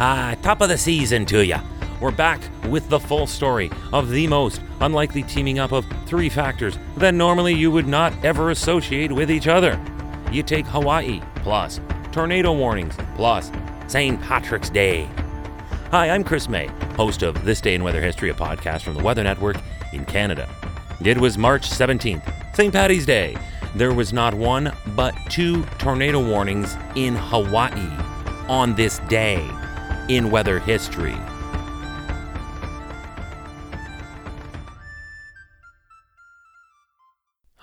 Ah, top of the season to ya. We're back with the full story of the most unlikely teaming up of three factors that normally you would not ever associate with each other. You take Hawaii, plus tornado warnings, plus St. Patrick's Day. Hi, I'm Chris May, host of This Day in Weather History, a podcast from the Weather Network in Canada. It was March 17th, St. Patty's Day. There was not one, but two tornado warnings in Hawaii on this day in weather history.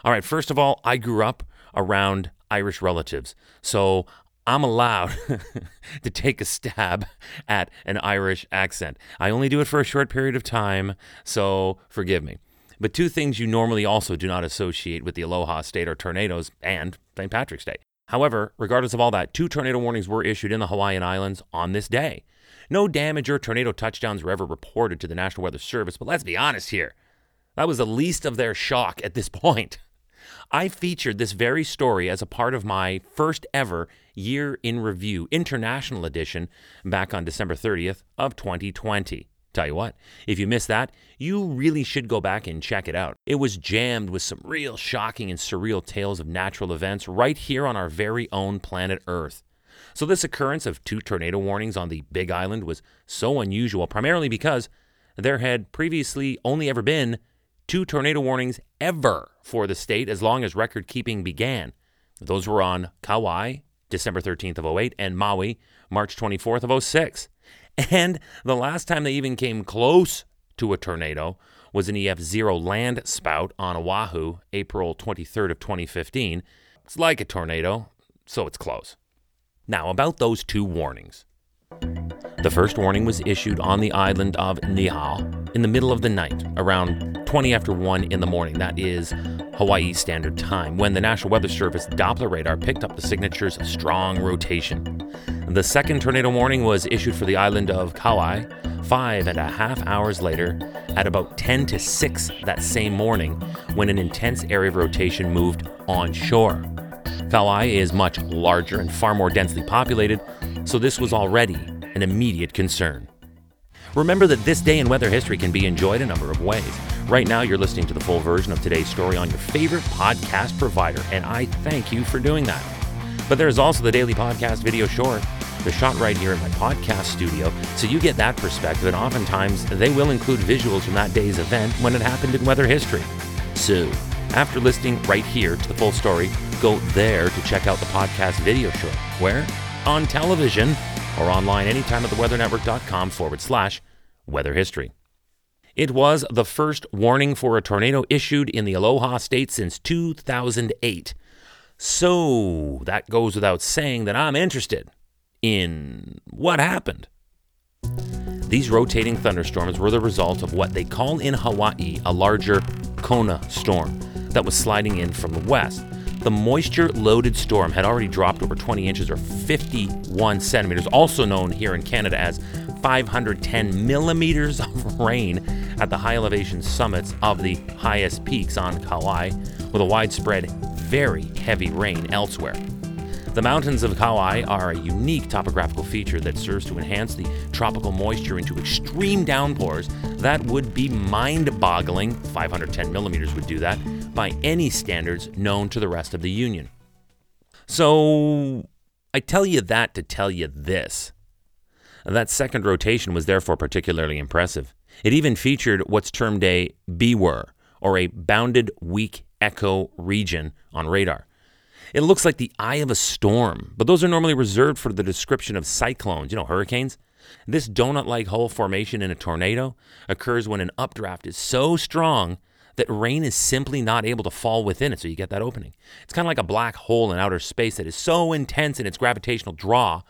All right, first of all, I grew up around Irish relatives. So I'm allowed to take a stab at an Irish accent. I only do it for a short period of time, so forgive me. But two things you normally also do not associate with the Aloha State are tornadoes and St. Patrick's Day. However, regardless of all that, two tornado warnings were issued in the Hawaiian Islands on this day. No damage or tornado touchdowns were ever reported to the National Weather Service, but let's be honest here. That was the least of their shock at this point. I featured this very story as a part of my first ever Year in Review International Edition back on December 30th of 2020. Tell you what, if you missed that, you really should go back and check it out. It was jammed with some real shocking and surreal tales of natural events right here on our very own planet Earth. So, this occurrence of two tornado warnings on the Big Island was so unusual, primarily because there had previously only ever been two tornado warnings ever for the state as long as record keeping began. Those were on Kauai, December 13th of 08, and Maui, March 24th of 06. And the last time they even came close to a tornado was an EF0 land spout on Oahu, April 23rd of 2015. It's like a tornado, so it's close. Now, about those two warnings. The first warning was issued on the island of Niihau in the middle of the night, around 20 after 1 in the morning. That is Hawaii Standard Time, when the National Weather Service Doppler radar picked up the signatures strong rotation. The second tornado warning was issued for the island of Kauai five and a half hours later at about 10 to 6 that same morning when an intense area of rotation moved onshore. Kauai is much larger and far more densely populated, so this was already an immediate concern. Remember that this day in weather history can be enjoyed a number of ways. Right now, you're listening to the full version of today's story on your favorite podcast provider, and I thank you for doing that. But there's also the daily podcast video short, the shot right here in my podcast studio, so you get that perspective, and oftentimes they will include visuals from that day's event when it happened in weather history. So, after listening right here to the full story, go there to check out the podcast video show, Where? On television or online anytime at theweathernetwork.com forward slash weather history. It was the first warning for a tornado issued in the Aloha State since 2008. So that goes without saying that I'm interested in what happened. These rotating thunderstorms were the result of what they call in Hawaii a larger Kona storm that was sliding in from the west. The moisture loaded storm had already dropped over 20 inches or 51 centimeters, also known here in Canada as 510 millimeters of rain at the high elevation summits of the highest peaks on Kauai, with a widespread, very heavy rain elsewhere. The mountains of Kauai are a unique topographical feature that serves to enhance the tropical moisture into extreme downpours that would be mind boggling, 510 millimeters would do that, by any standards known to the rest of the Union. So, I tell you that to tell you this. That second rotation was therefore particularly impressive. It even featured what's termed a BWER, or a bounded weak echo region on radar. It looks like the eye of a storm, but those are normally reserved for the description of cyclones, you know, hurricanes. This donut like hole formation in a tornado occurs when an updraft is so strong that rain is simply not able to fall within it, so you get that opening. It's kind of like a black hole in outer space that is so intense in its gravitational draw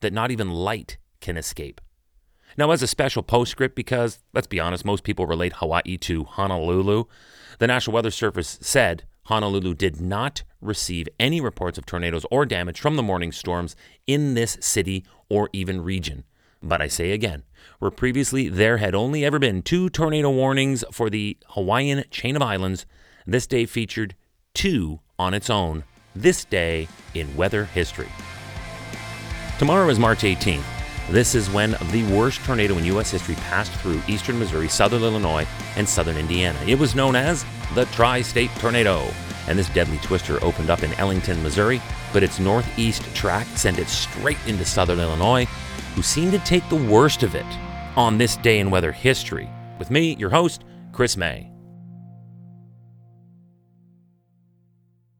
that not even light can escape. Now, as a special postscript, because let's be honest, most people relate Hawaii to Honolulu, the National Weather Service said Honolulu did not receive any reports of tornadoes or damage from the morning storms in this city or even region. But I say again, where previously there had only ever been two tornado warnings for the Hawaiian chain of islands, this day featured two on its own, this day in weather history. Tomorrow is March 18th. This is when the worst tornado in U.S. history passed through eastern Missouri, southern Illinois, and southern Indiana. It was known as the Tri State Tornado. And this deadly twister opened up in Ellington, Missouri, but its northeast track sent it straight into southern Illinois, who seemed to take the worst of it on this day in weather history. With me, your host, Chris May.